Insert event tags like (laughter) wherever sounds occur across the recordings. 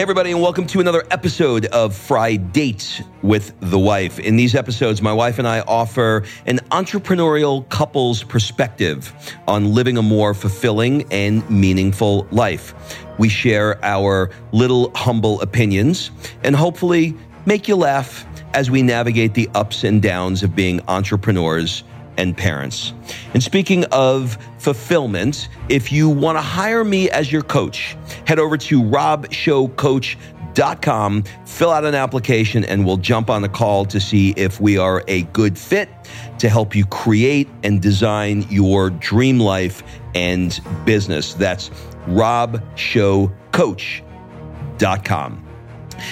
Hey, everybody, and welcome to another episode of Fridates with the Wife. In these episodes, my wife and I offer an entrepreneurial couple's perspective on living a more fulfilling and meaningful life. We share our little humble opinions and hopefully make you laugh as we navigate the ups and downs of being entrepreneurs and parents. And speaking of fulfillment, if you want to hire me as your coach, head over to robshowcoach.com, fill out an application, and we'll jump on a call to see if we are a good fit to help you create and design your dream life and business. That's robshowcoach.com.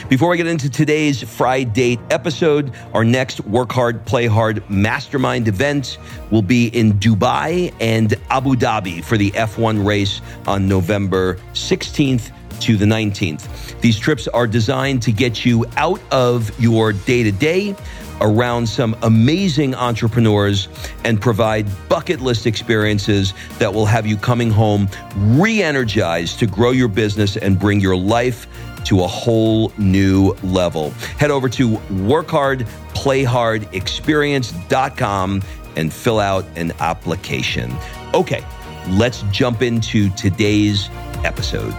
Before we get into today's Friday Date episode, our next Work Hard, Play Hard Mastermind event will be in Dubai and Abu Dhabi for the F1 race on November 16th to the 19th. These trips are designed to get you out of your day to day around some amazing entrepreneurs and provide bucket list experiences that will have you coming home re energized to grow your business and bring your life to a whole new level. Head over to workhardplayhardexperience.com and fill out an application. Okay, let's jump into today's episode.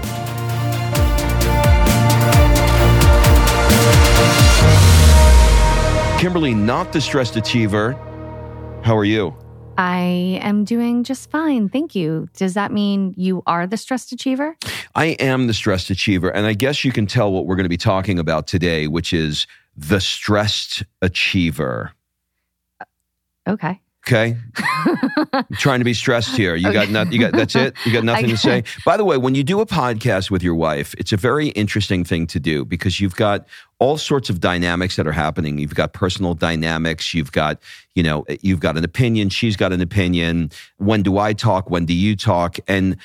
Kimberly, not the stressed achiever. How are you? I am doing just fine. Thank you. Does that mean you are the stressed achiever? I am the stressed achiever. And I guess you can tell what we're going to be talking about today, which is the stressed achiever. Uh, okay. Okay. Trying to be stressed here. You okay. got nothing. You got that's it. You got (laughs) nothing to say. By the way, when you do a podcast with your wife, it's a very interesting thing to do because you've got all sorts of dynamics that are happening. You've got personal dynamics. You've got, you know, you've got an opinion. She's got an opinion. When do I talk? When do you talk? And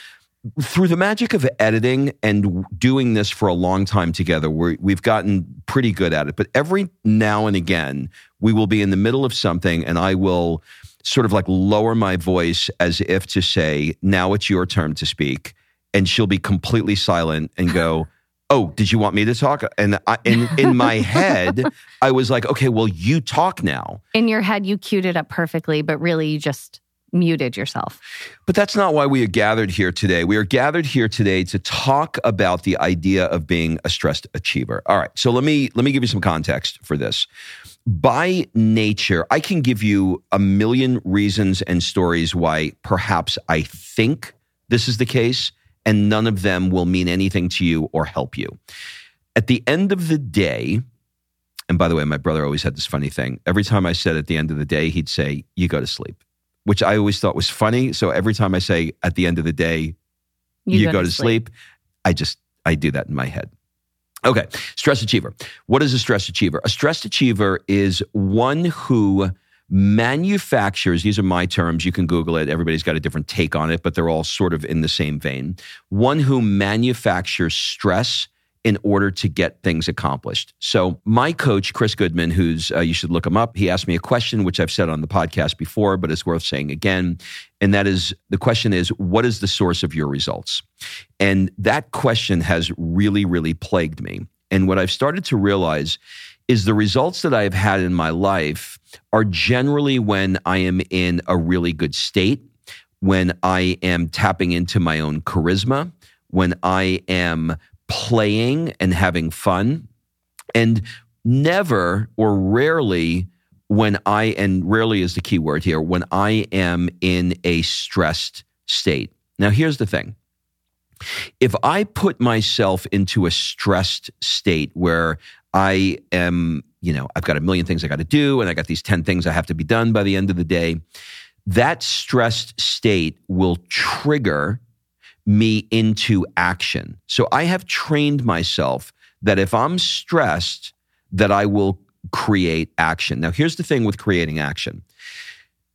through the magic of editing and doing this for a long time together, we have gotten pretty good at it. But every now and again, we will be in the middle of something and I will sort of like lower my voice as if to say, now it's your turn to speak. And she'll be completely silent and go, (laughs) Oh, did you want me to talk? And I, in in my head, I was like, okay, well, you talk now. In your head, you queued it up perfectly, but really, you just muted yourself. But that's not why we are gathered here today. We are gathered here today to talk about the idea of being a stressed achiever. All right. So let me let me give you some context for this. By nature, I can give you a million reasons and stories why perhaps I think this is the case and none of them will mean anything to you or help you. At the end of the day, and by the way, my brother always had this funny thing. Every time I said at the end of the day, he'd say, You go to sleep which I always thought was funny. So every time I say at the end of the day, you, you go, go, to, sleep. sleep, I just, I do that in my head. Okay, stress achiever. What is a stress achiever? A stress achiever is one who manufactures, these are my terms, you can Google it, everybody's got a different take on it, but they're all sort of in the same vein. One who manufactures stress in order to get things accomplished. So, my coach, Chris Goodman, who's, uh, you should look him up, he asked me a question, which I've said on the podcast before, but it's worth saying again. And that is the question is, what is the source of your results? And that question has really, really plagued me. And what I've started to realize is the results that I've had in my life are generally when I am in a really good state, when I am tapping into my own charisma, when I am playing and having fun. And never or rarely when I, and rarely is the key word here, when I am in a stressed state. Now, here's the thing. If I put myself into a stressed state where I am, you know, I've got a million things I got to do and I got these 10 things I have to be done by the end of the day, that stressed state will trigger me into action. So I have trained myself that if I'm stressed, that I will create action. Now, here's the thing with creating action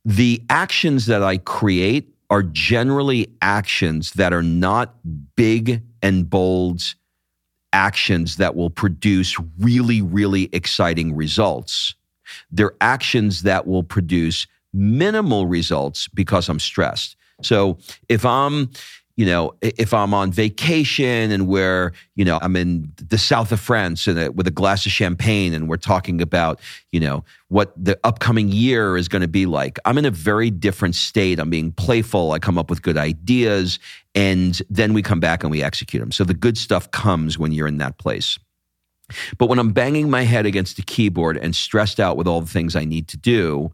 the actions that I create are generally actions that are not big and bold actions that will produce really, really exciting results. They're actions that will produce minimal results because I'm stressed. So if I'm you know, if I'm on vacation and where, you know, I'm in the south of France and a, with a glass of champagne and we're talking about, you know, what the upcoming year is going to be like. I'm in a very different state. I'm being playful. I come up with good ideas and then we come back and we execute them. So the good stuff comes when you're in that place. But when I'm banging my head against the keyboard and stressed out with all the things I need to do,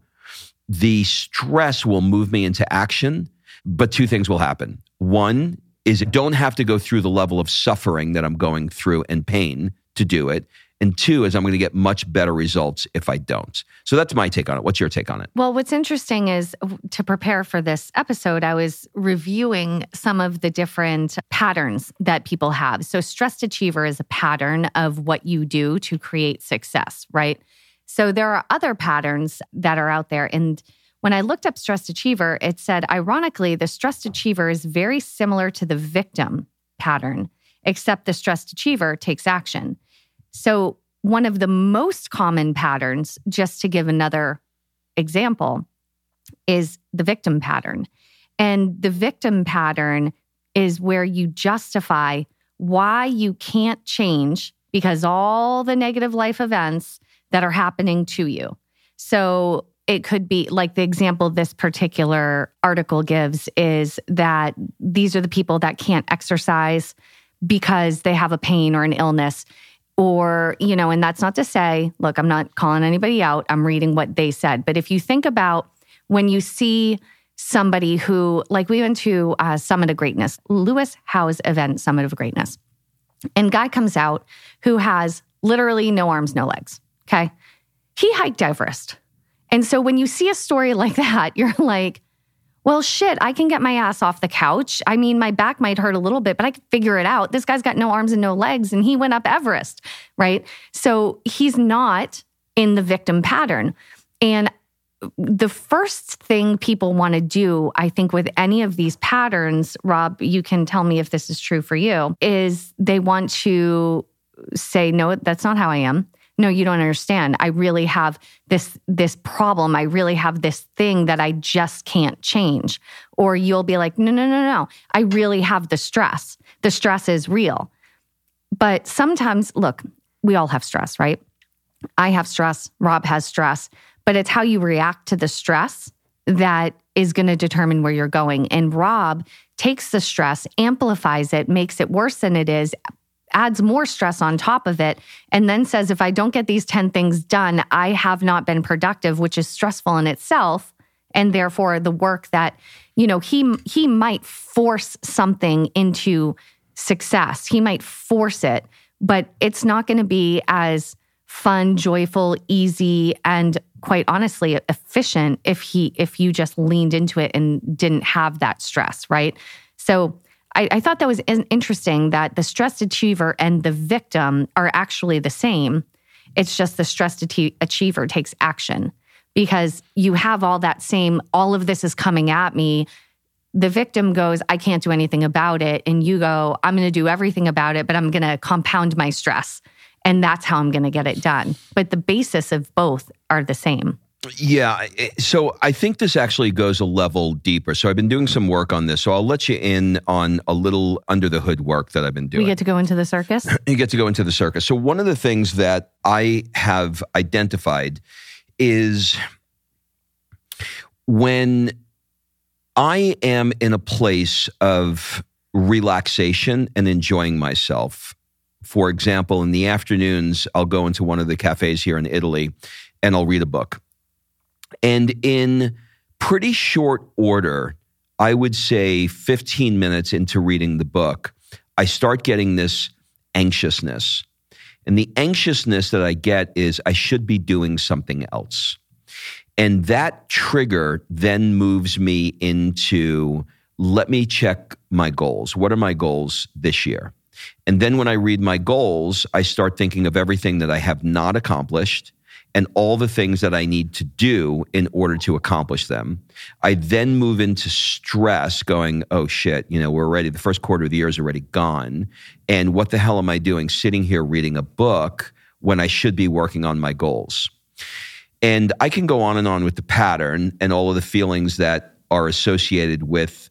the stress will move me into action. But two things will happen. One is don't have to go through the level of suffering that I'm going through and pain to do it. And two is I'm going to get much better results if I don't. So that's my take on it. What's your take on it? Well, what's interesting is to prepare for this episode, I was reviewing some of the different patterns that people have. So, stressed achiever is a pattern of what you do to create success, right? So, there are other patterns that are out there. And when I looked up stressed achiever, it said, ironically, the stressed achiever is very similar to the victim pattern, except the stressed achiever takes action. So, one of the most common patterns, just to give another example, is the victim pattern. And the victim pattern is where you justify why you can't change because all the negative life events that are happening to you. So, it could be like the example this particular article gives is that these are the people that can't exercise because they have a pain or an illness or you know and that's not to say look i'm not calling anybody out. I'm reading what they said. But if you think about when you see somebody who like we went to uh, summit of greatness lewis howes event summit of greatness. And guy comes out who has literally no arms no legs okay? He hiked everest and so when you see a story (laughs) like that, you're like, well, shit, I can get my ass off the couch. I mean, my back might hurt a little bit, but I can figure it out. This guy's got no arms and no legs, and he went up Everest, right? So he's not in the victim pattern. And the first thing people want to do, I think, with any of these patterns, Rob, you can tell me if this is true for you, is they want to say, no, that's not how I am no you don't understand. I really have this this problem. I really have this thing that i just can't change. Or you'll be like no no no no. I really have the stress. The stress is real. But sometimes look we all have stress right? I have stress. Rob has stress. But it's how you react to the stress that is going to determine where you're going. And rob takes the stress amplifies it makes it worse than it is adds more stress on top of it and then says if i don't get these 10 things done i have not been productive which is stressful in itself. And therefore the work that you know he he might force something into success. He might force it but it's not going to be as fun joyful easy and quite honestly efficient if he if you just leaned into it and didn't have that stress right? So I, I thought that was interesting that the stressed achiever and the victim are actually the same. It's just the stressed achiever takes action because you have all that same, all of this is coming at me. The victim goes, I can't do anything about it. And you go, I'm going to do everything about it, but I'm going to compound my stress. And that's how I'm going to get it done. But the basis of both are the same. Yeah. Eh, so I think this actually goes a level deeper. So I've been doing some work on this. So I'll let you in on a little under the hood work that I've been doing. We get to go into the circus? (clears throat) you get to go into the circus. So one of the things that I have identified is when I am in a place of relaxation and enjoying myself. For example, in the afternoons, I'll go into one of the cafes here in Italy and I'll read a book and in pretty short order, I would say 15 minutes into reading the book, I start getting this anxiousness. And the anxiousness that I get is I should be doing something else. And that trigger then moves me into let me check my goals. What are my goals this year? And then when I read my goals, I start thinking of everything that I have not accomplished and all the things that I need to do in order to accomplish them. I then move into stress, going, oh shit, you know, we're already, the first quarter of the year is already gone. And what the hell am I doing sitting here reading a book when I should be working on my goals? And I can go on and on with the pattern and all of the feelings that are associated with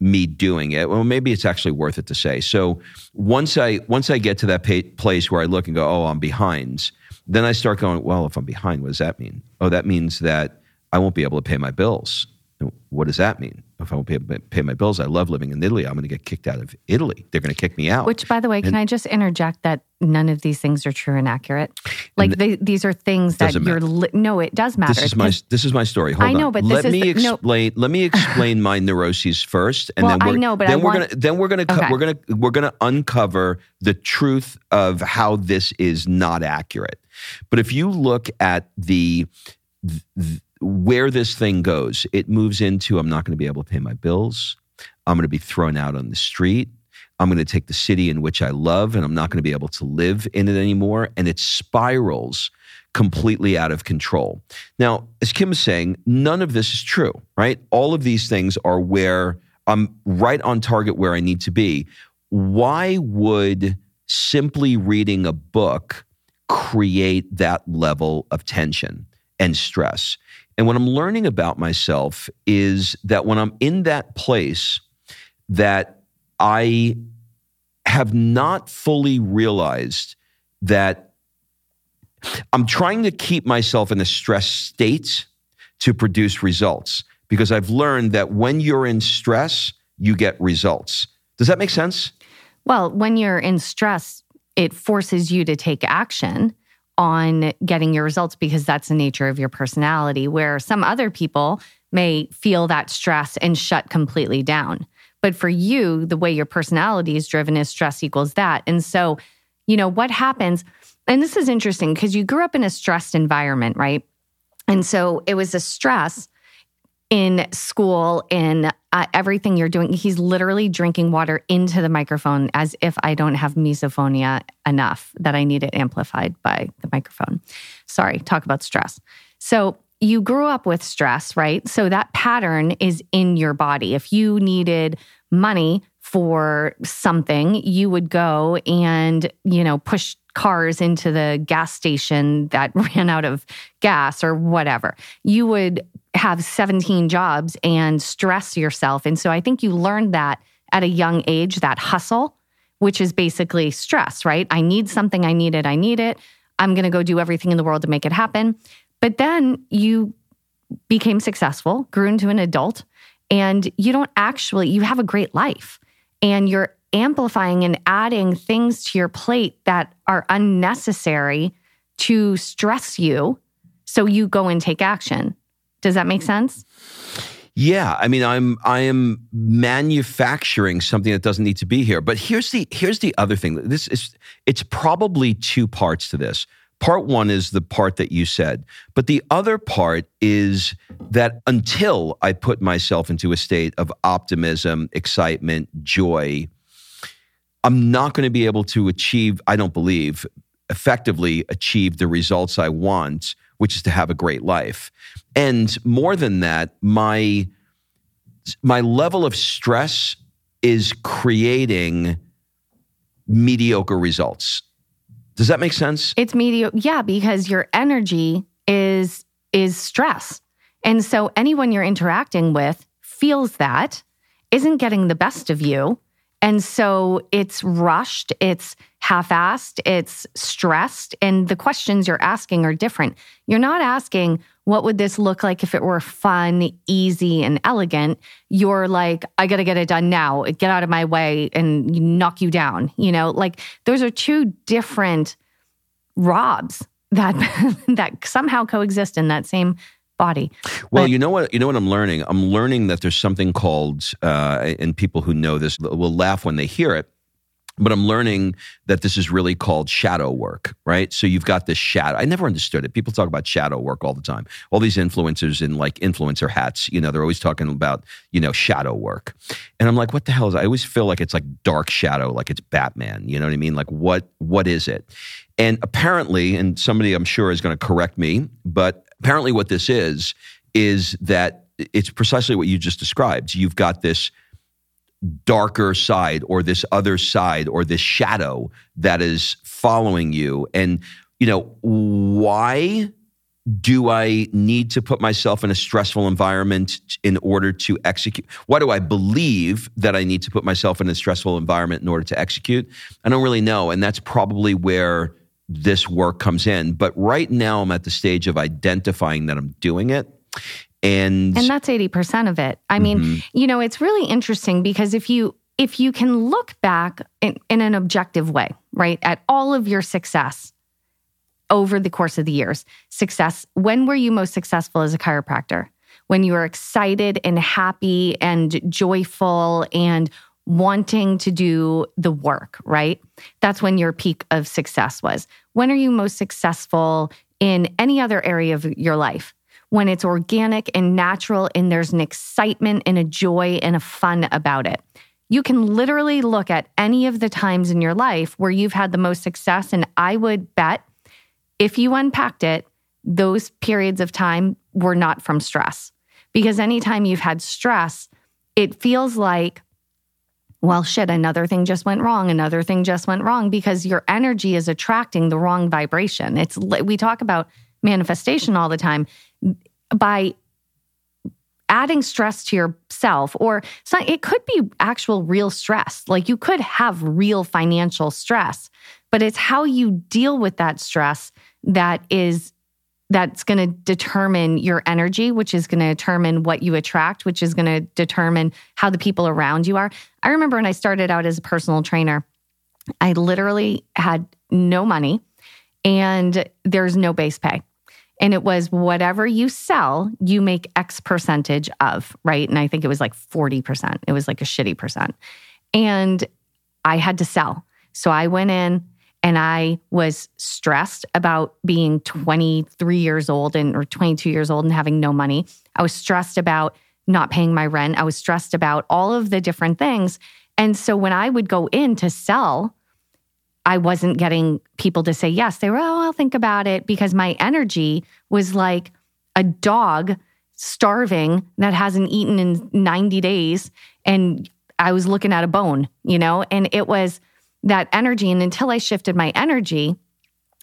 me doing it. Well, maybe it's actually worth it to say. So once I once I get to that pa- place where I look and go, oh, I'm behind, then I start going, well, if I'm behind, what does that mean? Oh, that means that I won't be able to pay my bills. What does that mean? If I won't pay, pay my bills, I love living in Italy. I'm going to get kicked out of Italy. They're going to kick me out. Which, by the way, can I just interject that none of these things are true and accurate? Like and they, these are things that you're. Li- no, it does matter. This is my this is my story. Hold I know, on. but let me the, explain. No. Let me explain my neuroses first, and well, then we're, I know, but then I we're want, gonna then we're gonna okay. we're gonna we're gonna uncover the truth of how this is not accurate. But if you look at the, the where this thing goes, it moves into I'm not going to be able to pay my bills. I'm going to be thrown out on the street. I'm going to take the city in which I love and I'm not going to be able to live in it anymore. And it spirals completely out of control. Now, as Kim is saying, none of this is true, right? All of these things are where I'm right on target where I need to be. Why would simply reading a book create that level of tension and stress? And what I'm learning about myself is that when I'm in that place, that I have not fully realized that I'm trying to keep myself in a stress state to produce results because I've learned that when you're in stress, you get results. Does that make sense? Well, when you're in stress, it forces you to take action on getting your results because that's the nature of your personality, where some other people may feel that stress and shut completely down. But for you, the way your personality is driven is stress equals that. And so, you know, what happens, and this is interesting because you grew up in a stressed environment, right? And so it was a stress in school, in uh, everything you're doing. He's literally drinking water into the microphone as if I don't have misophonia enough that I need it amplified by the microphone. Sorry, talk about stress. So you grew up with stress, right? So that pattern is in your body. If you needed money for something, you would go and, you know, push cars into the gas station that (laughs) ran out of gas or whatever. You would have 17 jobs and stress yourself. And so I think you learned that at a young age, that hustle, which is basically stress, right? I need something, I need it, I need it. I'm going to go do everything in the world to make it happen. But then you became successful, grew into an adult, and you don't actually, you have a great life and you're amplifying and adding things to your plate that are unnecessary to stress you. So you go and take action. Does that make sense? Yeah, I mean, I'm I am manufacturing something that doesn't need to be here. But here's the here's the other thing. This is it's probably two parts to this. Part one is the part that you said, but the other part is that until I put myself into a state of optimism, excitement, joy, I'm not going to be able to achieve. I don't believe effectively achieve the results I want which is to have a great life. And more than that, my my level of stress is creating mediocre results. Does that make sense? It's mediocre. Yeah, because your energy is is stress. And so anyone you're interacting with feels that, isn't getting the best of you. And so it's rushed, it's half assed, it's stressed, and the questions you're asking are different. You're not asking, what would this look like if it were fun, easy, and elegant? You're like, I got to get it done now, get out of my way and knock you down. You know, like those are two different Robs that (laughs) that somehow coexist in that same body. Well, but, you know what? You know what I'm learning. I'm learning that there's something called, uh, and people who know this will laugh when they hear it. But I'm learning that this is really called shadow work, right? So you've got this shadow. I never understood it. People talk about shadow work all the time. All these influencers in like influencer hats, you know, they're always talking about, you know, shadow work. And I'm like, what the hell is I always feel like it's like dark shadow, like it's Batman. You know what I mean? Like what what is it? And apparently, and somebody I'm sure is going to correct me, but Apparently, what this is, is that it's precisely what you just described. You've got this darker side or this other side or this shadow that is following you. And, you know, why do I need to put myself in a stressful environment in order to execute? Why do I believe that I need to put myself in a stressful environment in order to execute? I don't really know. And that's probably where this work comes in. But right now, I'm at the stage of identifying that I'm doing it. And, and that's 80% of it. I mean, mm-hmm. you know, it's really interesting because if you if you can look back in, in an objective way, right, at all of your success over the course of the years, success, when were you most successful as a chiropractor? When you were excited and happy and joyful and wanting to do the work, right? That's when your peak of success was. When are you most successful in any other area of your life? When it's organic and natural and there's an excitement and a joy and a fun about it. You can literally look at any of the times in your life where you've had the most success. And I would bet if you unpacked it, those periods of time were not from stress. Because anytime you've had stress, it feels like, well, shit, another thing just went wrong. Another thing just went wrong because your energy is attracting the wrong vibration. It's, we talk about manifestation all the time. By adding stress to yourself or it could be actual real stress. Like you could have real financial stress but it's how you deal with that stress that is that's going to determine your energy which is going to determine what you attract which is going to determine how the people around you are. I remember when i started out as a personal trainer i literally had no money and there's no base pay and it was whatever you sell, you make X percentage of, right? And I think it was like 40%. It was like a shitty percent. And I had to sell. So I went in and I was stressed about being 23 years old and or 22 years old and having no money. I was stressed about not paying my rent. I was stressed about all of the different things. And so when I would go in to sell, I wasn't getting people to say yes. They were, oh, I'll think about it because my energy was like a dog starving that hasn't eaten in 90 days. And I was looking at a bone, you know, and it was that energy. And until I shifted my energy,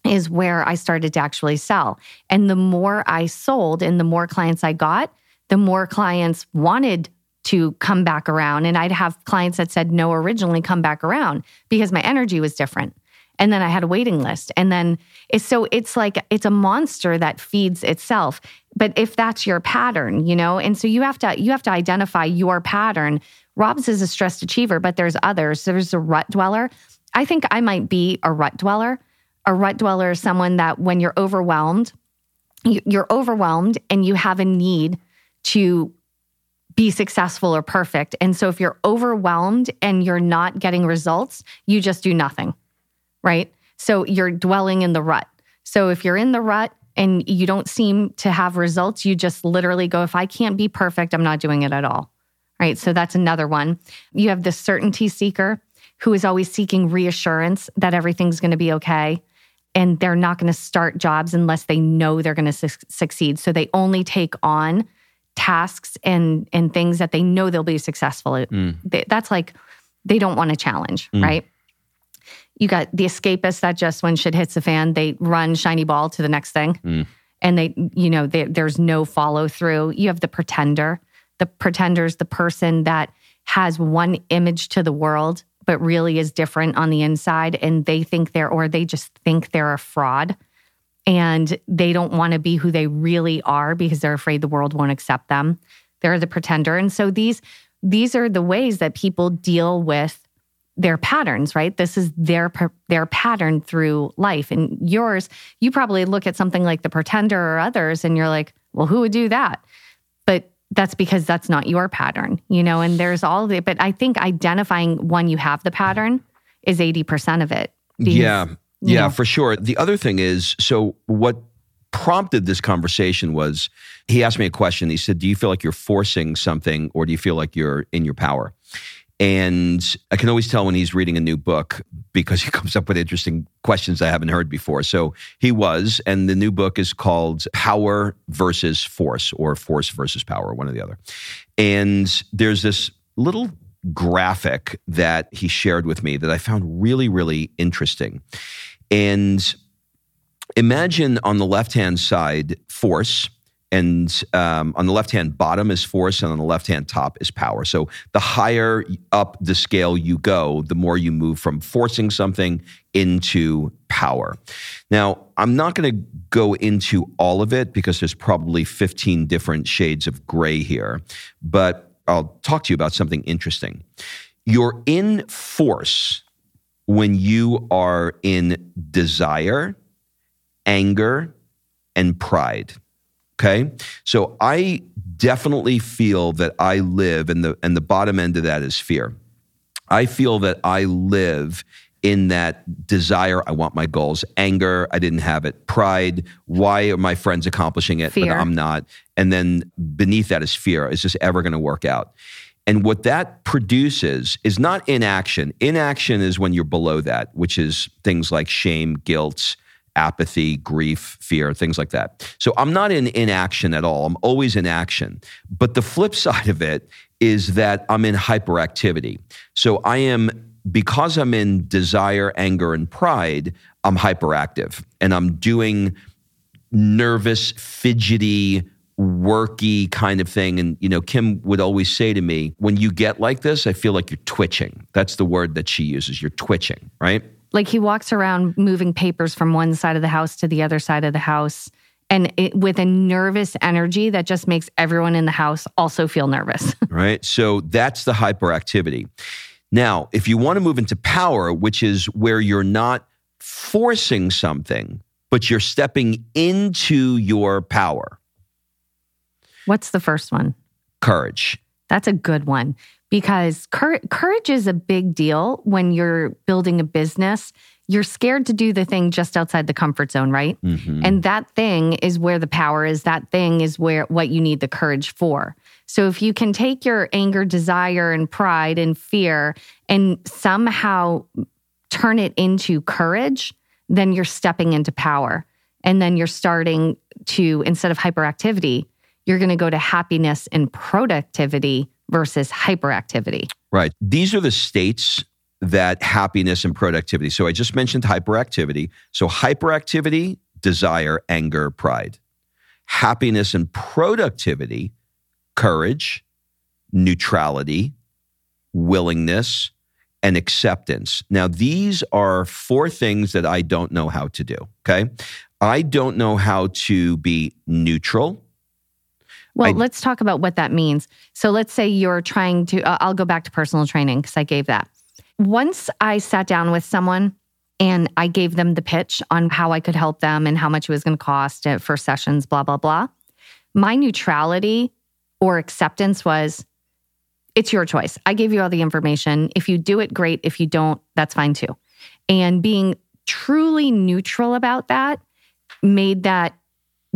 is where I started to actually sell. And the more I sold and the more clients I got, the more clients wanted to come back around. And I'd have clients that said no originally come back around because my energy was different. And then I had a waiting list. And then it's so it's like it's a monster that feeds itself. But if that's your pattern, you know, and so you have to you have to identify your pattern. Rob's is a stressed achiever, but there's others. There's a rut dweller. I think I might be a rut dweller. A rut dweller is someone that when you're overwhelmed, you're overwhelmed and you have a need to be successful or perfect. And so if you're overwhelmed and you're not getting results, you just do nothing, right? So you're dwelling in the rut. So if you're in the rut and you don't seem to have results, you just literally go, if I can't be perfect, I'm not doing it at all. Right. So that's another one. You have the certainty seeker who is always seeking reassurance that everything's going to be okay. And they're not going to start jobs unless they know they're going to su- succeed. So they only take on tasks and and things that they know they'll be successful at. Mm. They, that's like they don't want a challenge, mm. right? You got the escapists that just when shit hits the fan, they run shiny ball to the next thing. Mm. And they, you know, they, there's no follow through. You have the pretender. The pretender's the person that has one image to the world, but really is different on the inside. And they think they're, or they just think they're a fraud and they don't want to be who they really are because they're afraid the world won't accept them. They're the pretender. And so these these are the ways that people deal with their patterns, right? This is their their pattern through life. And yours, you probably look at something like the pretender or others and you're like, "Well, who would do that?" But that's because that's not your pattern, you know, and there's all the but I think identifying when you have the pattern is 80% of it. Yeah. Yeah, know? for sure. The other thing is so what prompted this conversation was he asked me a question. He said, Do you feel like you're forcing something or do you feel like you're in your power? And I can always tell when he's reading a new book because he (laughs) comes up with interesting questions I haven't heard before. So he was, and the new book is called Power versus Force or Force versus Power, one or the other. And there's this little graphic that he shared with me that I found really, really interesting. And imagine on the left hand side force and um, on the left hand bottom is force and on the left hand top is power. So the higher up the scale you go the more you move from forcing something into power. Now i'm not going to go into all of it because there's probably 15 different shades of gray here but i'll talk to you about something interesting. You're in force when you are in desire anger and pride Okay. So I definitely feel that I live and the and the bottom end of that is fear. I feel that I live in that desire, I want my goals, anger, I didn't have it, pride, why are my friends accomplishing it, fear. but I'm not? And then beneath that is fear. Is this ever going to work out? And what that produces is not inaction. Inaction is when you're below that, which is things like shame, guilt, apathy, grief, fear, things like that. So I'm not in inaction at all. I'm always in action. But the flip (laughs) side of it is that I'm in hyperactivity. So I am, because I'm in desire, anger, and pride, I'm hyperactive and I'm doing nervous, fidgety, worky kind of thing. And, you know, Kim would always say to me, when you get like this, I feel like you're twitching. That's the word that she uses. You're twitching, right? Like he walks around moving papers from one side of the house to the other side of the house and it, with a nervous energy that just makes everyone in the house also feel nervous. (laughs) right. So that's the hyperactivity. Now, if you want to move into power, which is where you're not forcing something, but you're stepping into your power. What's the first one? Courage. That's a good one because cur- courage is a big deal when you're building a business. You're scared to do the thing just outside the comfort zone, right? Mm-hmm. And that thing is where the power is. That thing is where what you need the courage for. So if you can take your anger, desire, and pride and fear and somehow turn it into courage, then you're stepping into power. And then you're starting to, instead of hyperactivity, you're going to go to happiness and productivity versus hyperactivity. Right. These are the states that happiness and productivity. So I just mentioned hyperactivity. So hyperactivity, desire, anger, pride. Happiness and productivity, courage, neutrality, willingness, and acceptance. Now, these are four things that I don't know how to do. Okay. I don't know how to be neutral. Well, I- let's talk about what that means. So let's say you're trying to, uh, I'll go back to personal training because I gave that. Once I sat down with someone and I gave them the pitch on how I could help them and how much it was going to cost uh, for sessions, blah, blah, blah, my neutrality or acceptance was it's your choice. I gave you all the information. If you do it, great. If you don't, that's fine too. And being truly neutral about that made that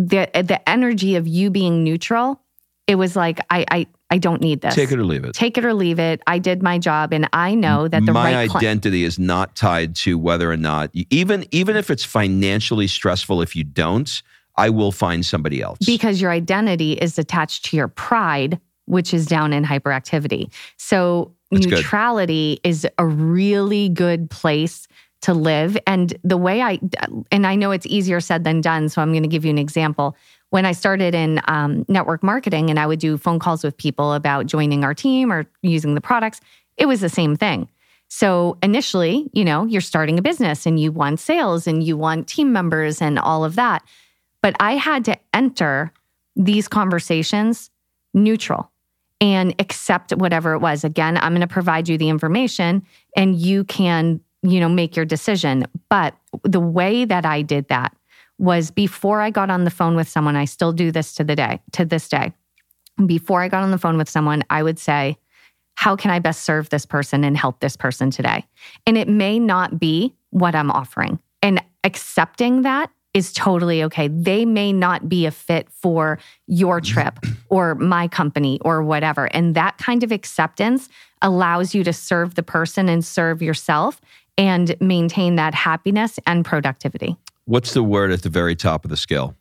the the energy of you being neutral, it was like I I I don't need this. Take it or leave it. Take it or leave it. I did my job, and I know that the my right identity is not tied to whether or not even even if it's financially stressful if you don't i will find somebody else because your identity is attached to your pride, which is down in hyperactivity. So That's good. neutrality is a really good place to live. And the way I, and I know it's easier said than done. So I'm going to give you an example. When I started in um, network marketing and I would do phone calls with people about joining our team or using the products, it was the same thing. So initially, you know, you're starting a business and you want sales and you want team members and all of that. But I had to enter these conversations neutral and accept whatever it was. Again, I'm going to provide you the information and you can, you know, make your decision. But the way that I did that was before I got on the phone with someone, I still do this to the day, to this day. Before I got on the phone with someone, I would say, how can I best serve this person and help this person today? And it may not be what I'm offering. And accepting that is totally okay. They may not be a fit for your trip or my company or whatever. And that kind of acceptance allows you to serve the person and serve yourself and maintain that happiness and productivity. what's the word at the very top of the scale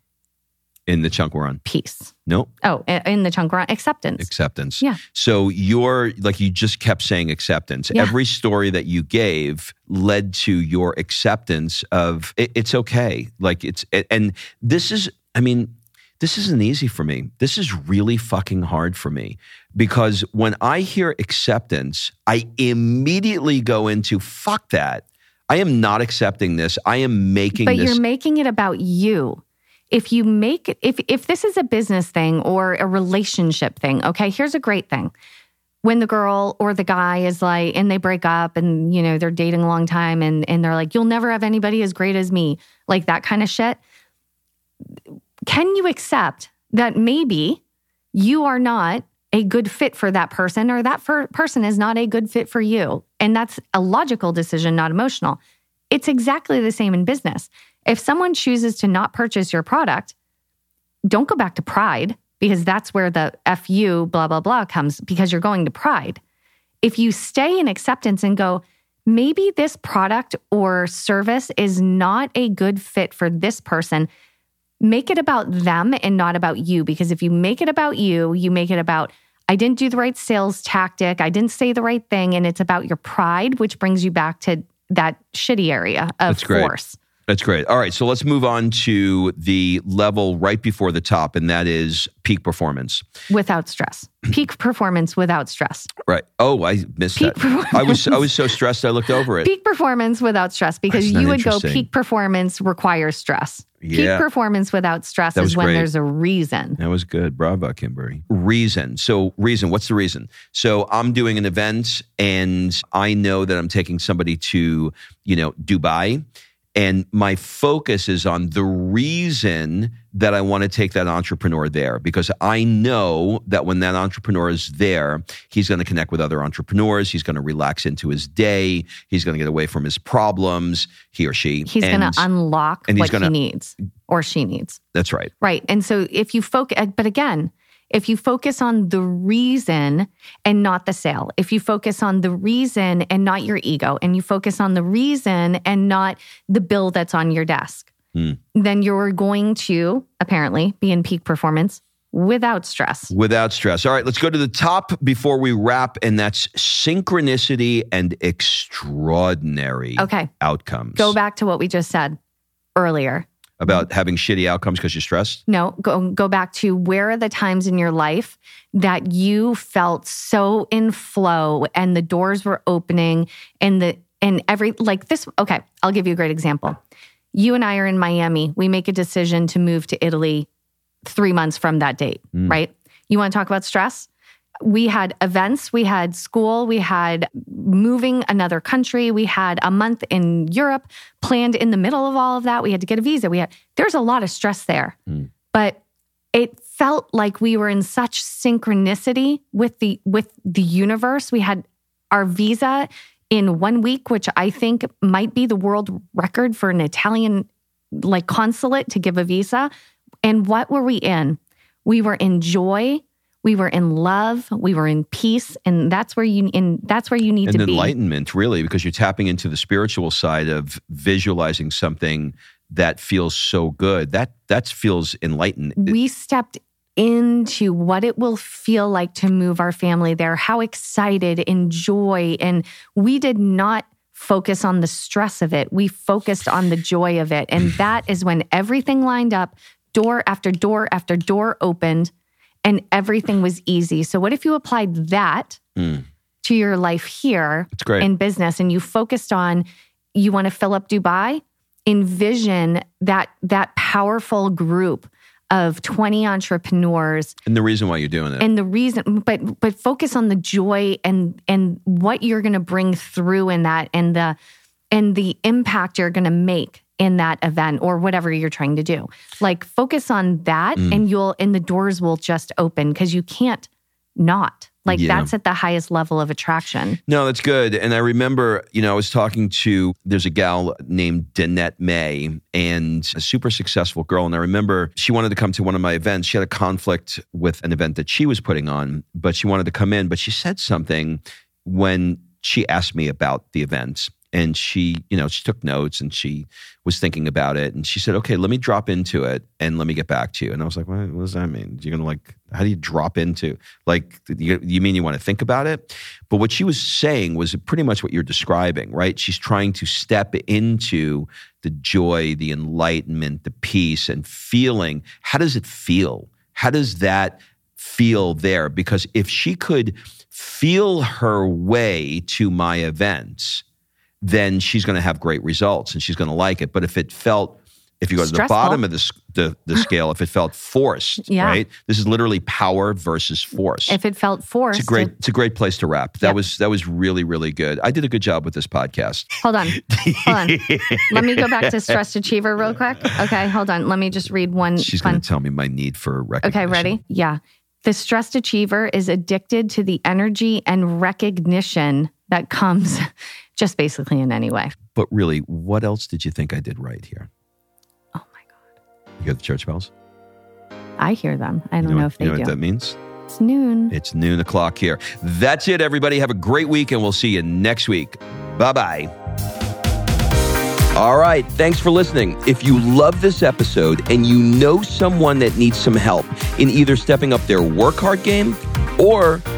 in the chunk we're on? Peace. Nope. Oh, in the chunk we're on, acceptance. Acceptance. Yeah. So you're like you just kept saying acceptance. Yeah. Every story that you gave led to your acceptance of it, it's okay. Like it's and this is I mean this isn't easy for me. This is really fucking hard for me because when I hear acceptance, I immediately go into fuck that. I am not accepting this. I am making but this you're making it about you. If you make if if this is a business thing or a relationship thing, okay, here's a great thing. When the girl or the guy is like, and they break up and you know they're dating a long time and and they're like, you'll never have anybody as great as me, like that kind of shit. Can you accept that maybe you are not a good fit for that person or that person is not a good fit for you? And that's a logical decision, not emotional. It's exactly the same in business. If someone chooses to not purchase your product, don't go back to pride because that's where the FU blah, blah, blah comes because you're going to pride. If you stay in acceptance and go, maybe this product or service is not a good fit for this person, make it about them and not about you. Because if you make it about you, you make it about, I didn't do the right sales tactic, I didn't say the right thing, and it's about your pride, which brings you back to that shitty area of That's great. force. That's great. All right, so let's move on to the level right before the top, and that is peak performance. without stress. Peak performance without stress. Right. Oh, I missed Peak that. I was I was so stressed I looked over it. Peak performance without stress because you would go peak performance requires stress. Yeah. Peak performance without stress is when great. there's a reason. That was good. Bravo, Kimberly. Reason. So, reason. What's the reason? So, I'm doing an event and I know that I'm taking somebody to, you know, Dubai. And my focus is on the reason that I want to take that entrepreneur there because I know that when that entrepreneur is there, he's going to connect with other entrepreneurs. He's going to relax into his day. He's going to get away from his problems, he or she. He's going to unlock and what gonna- he needs or she needs. That's right. Right. And so if you focus, eh, but again, if you focus on the reason and not the sale, if you focus on the reason and not your ego, and you focus on the reason and not the bill that's on your desk, Hmm. then you're going to apparently be in peak performance without stress. Without stress. All right, let's go to the top before we wrap, and that's synchronicity and extraordinary Okay. outcomes. Go back to what we just said earlier. About having shitty outcomes because you're stressed. No, go go back to where are the times in your life that you felt so in flow and the doors were opening and the and every like this okay, I'll give you a great example. You and I are in Miami. We make a decision to move to Italy 3 months from that date, Mm. right? You want to talk about stress? We had events, we had school, we had moving another country, we had a month in Europe planned in the middle of all of that. We had to get a visa. We had there's a lot of stress there. But it felt like we were in such synchronicity with the with the universe. We had our visa in one week, which I think might be the world record for an Italian like consulate to give a visa. And what were we in? We were in joy. We were in love. We were in peace, and that's where you in that's where you need And to be. enlightenment, really, because you're tapping into the spiritual side of visualizing something that feels so good. That that feels enlightened. we stepped into what it will feel like to move our family there, how excited and joy. And we did not focus on the stress of it. We focused on the joy of it. And that is when everything lined up, door after door after door opened, and everything was easy. So, what if you applied that Mm. to your life here in business and you focused on you want to fill up Dubai, envision that that powerful group of 20 entrepreneurs and the reason why you're doing it. and the reason but but focus on the joy and and what you're going to bring through in that and the and the impact you're going to make in that event or whatever you're trying to do like focus on that Mm. and you'll and the doors will just open because you can't not like Yeah. that's at the highest level of attraction No, that's good. And I remember, you know, I was talking to, there's a gal named Danette May and a super successful girl. And I remember she wanted to come to one of my events. She had a conflict with an event that she was putting on, but she wanted to come in. But she said something when she asked me about the events. And she, you know, she took notes and she was thinking about it. And she said, okay, let me drop into it and let me get back to you. And I was like, what, what does that mean? You're to like, how do you drop into? Like, you, you mean you want to think about it? But what she was saying was pretty much what you're describing, right? She's trying to step into the joy, the enlightenment, the peace, and feeling. How does it feel? How does that feel there? Because if she could feel her way to my events, then she's going to have great results and she's going to like it. But if it felt, if you go to Stressful. the bottom of the, the, the (laughs) scale, if it felt forced, Yeah. right? This is literally power versus force. If it felt forced, it's a great, it- it's a great place to wrap. That Yep. was that was really really good. I did a good job with this podcast. hold on, (laughs) hold on. Let me go back to stressed achiever real quick. (laughs) Okay, hold on. Let me just read one She's going to tell me my need for recognition. Okay, ready? Yeah. The stressed achiever is addicted to the energy and recognition that comes just basically in any way. But really, what else did you think I did right here? Oh my God. You hear the church bells? I hear them. I don't know, what, if they you know do. what that means? it's noon. It's noon o'clock here. That's it, everybody. Have a great week, and we'll see you next week. Bye bye. All right. Thanks for listening. If you love this episode and you know someone that needs some help in either stepping up their work hard game or